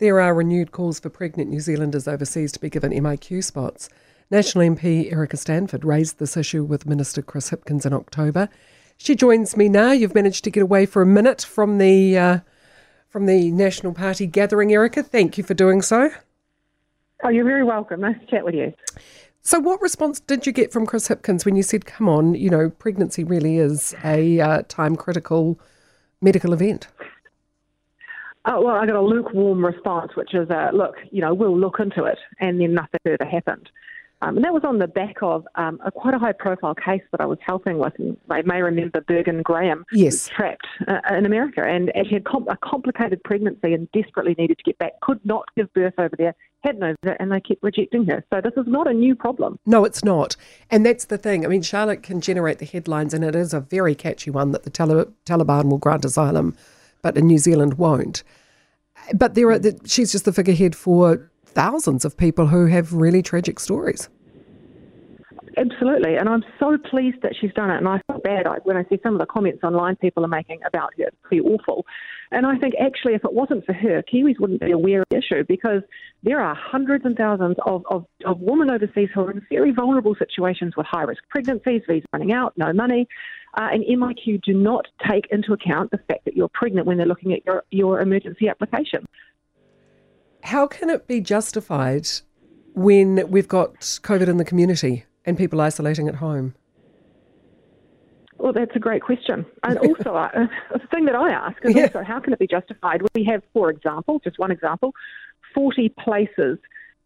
There are renewed calls for pregnant New Zealanders overseas to be given MIQ spots. National MP Erica Stanford raised this issue with Minister Chris Hipkins in October. She joins me now. You've managed to get away for a minute from the uh, from the National Party gathering, Erica. Thank you for doing so. Oh, you're very welcome. Nice to chat with you. So, what response did you get from Chris Hipkins when you said, "Come on, you know, pregnancy really is a uh, time critical medical event"? Oh, well, I got a lukewarm response, which is, uh, "Look, you know, we'll look into it," and then nothing further happened. Um, and that was on the back of um, a quite a high profile case that I was helping with. And I may remember Bergen Graham, yes. trapped uh, in America, and she had com- a complicated pregnancy and desperately needed to get back, could not give birth over there, had no visa, and they kept rejecting her. So this is not a new problem. No, it's not. And that's the thing. I mean, Charlotte can generate the headlines, and it is a very catchy one that the Taliban will grant asylum, but in New Zealand won't. But there are, she's just the figurehead for thousands of people who have really tragic stories. Absolutely, and I'm so pleased that she's done it. And I feel bad when I see some of the comments online people are making about her. It's pretty awful. And I think actually, if it wasn't for her, Kiwis wouldn't be aware of the issue because there are hundreds and thousands of, of, of women overseas who are in very vulnerable situations with high risk pregnancies, visas running out, no money. Uh, and MIQ do not take into account the fact that you're pregnant when they're looking at your, your emergency application. How can it be justified when we've got COVID in the community and people isolating at home? Well, that's a great question. And also, uh, the thing that I ask is yeah. also how can it be justified? We have, for example, just one example, 40 places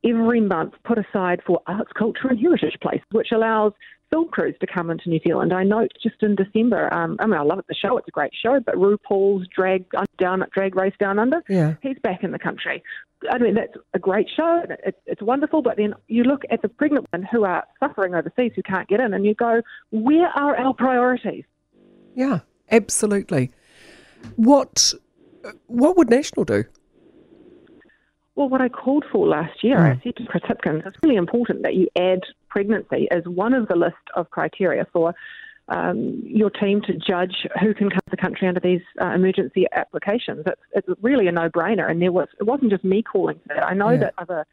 every month put aside for arts, culture, and heritage places, which allows film crews to come into New Zealand. I note just in December, um, I mean, I love it, the show, it's a great show, but RuPaul's Drag Down Drag Race Down Under, yeah. he's back in the country. I mean, that's a great show, it's, it's wonderful, but then you look at the pregnant women who are suffering overseas who can't get in, and you go, where are our priorities? Yeah, absolutely. What what would National do? Well, what I called for last year, mm. I said to Chris Hipkins, it's really important that you add pregnancy as one of the list of criteria for um, your team to judge who can come to the country under these uh, emergency applications. It's, it's, really a no-brainer, and there was it wasn't just me calling for that. I know yeah. that other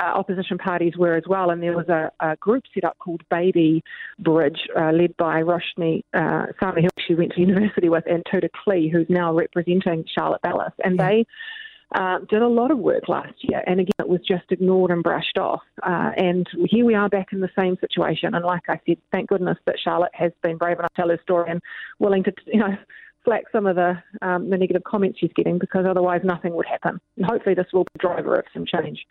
uh, opposition parties were as well, and there was a, a group set up called Baby Bridge, uh, led by Roshni uh, Sami, who she went to university with, and Tudor Clee, who's now representing Charlotte Bellis, and yeah. they uh, did a lot of work last year, and again, it was just ignored and brushed off. Uh, and here we are back in the same situation. And like I said, thank goodness that Charlotte has been brave enough to tell her story and willing to, you know, flack some of the um, the negative comments she's getting, because otherwise nothing would happen. And hopefully, this will be a driver of some change.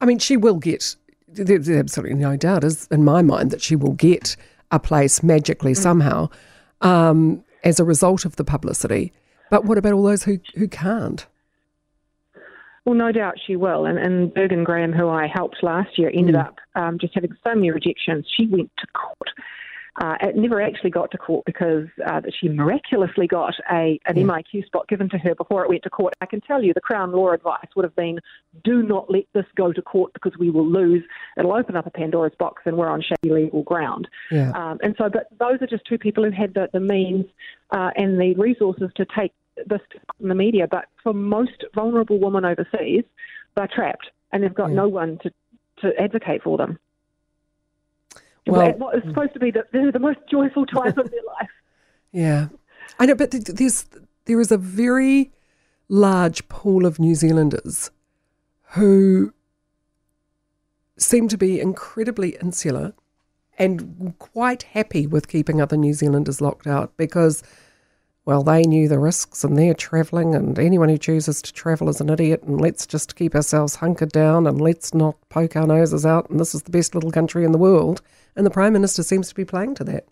I mean, she will get. There's absolutely no doubt, is in my mind, that she will get a place magically mm. somehow um, as a result of the publicity. But what about all those who, who can't? Well, no doubt she will. And, and Bergen Graham, who I helped last year, ended mm. up um, just having so many rejections. She went to court. Uh, it never actually got to court because uh, she miraculously got a an yeah. MIQ spot given to her before it went to court. I can tell you the Crown law advice would have been do not let this go to court because we will lose. It'll open up a Pandora's box and we're on shaky legal ground. Yeah. Um, and so, but those are just two people who had the, the means uh, and the resources to take this in the media, but for most vulnerable women overseas, they're trapped and they've got yeah. no one to, to advocate for them. Well, what is mm. supposed to be the, the most joyful time of their life. Yeah, I know, but there's there is a very large pool of New Zealanders who seem to be incredibly insular and quite happy with keeping other New Zealanders locked out because well, they knew the risks and they're travelling, and anyone who chooses to travel is an idiot, and let's just keep ourselves hunkered down and let's not poke our noses out, and this is the best little country in the world. And the Prime Minister seems to be playing to that.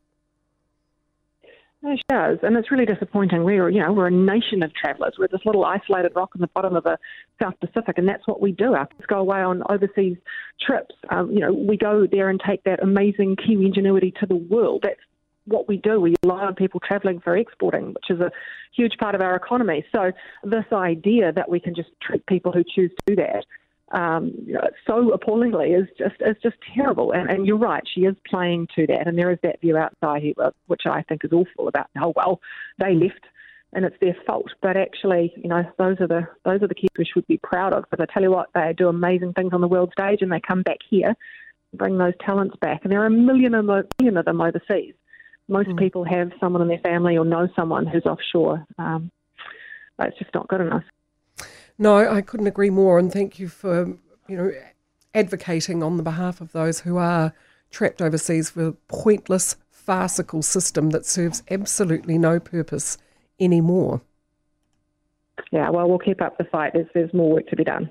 It does, and it's really disappointing. We're, you know, we're a nation of travellers. We're this little isolated rock in the bottom of the South Pacific, and that's what we do. Our kids go away on overseas trips. Um, you know, we go there and take that amazing Kiwi ingenuity to the world. That's what we do. We rely on people travelling for exporting, which is a huge part of our economy. So this idea that we can just treat people who choose to do that um, so appallingly is just is just terrible. And, and you're right, she is playing to that, and there is that view outside here, which I think is awful about. Oh well, they left and it's their fault. But actually, you know, those are the those are the kids we should be proud of. Because I tell you what, they do amazing things on the world stage, and they come back here, bring those talents back. And there are a million million of them overseas. Most mm. people have someone in their family or know someone who's offshore. Um, it's just not good enough. No, I couldn't agree more. And thank you for you know advocating on the behalf of those who are trapped overseas for a pointless, farcical system that serves absolutely no purpose anymore. Yeah, well, we'll keep up the fight. There's, there's more work to be done.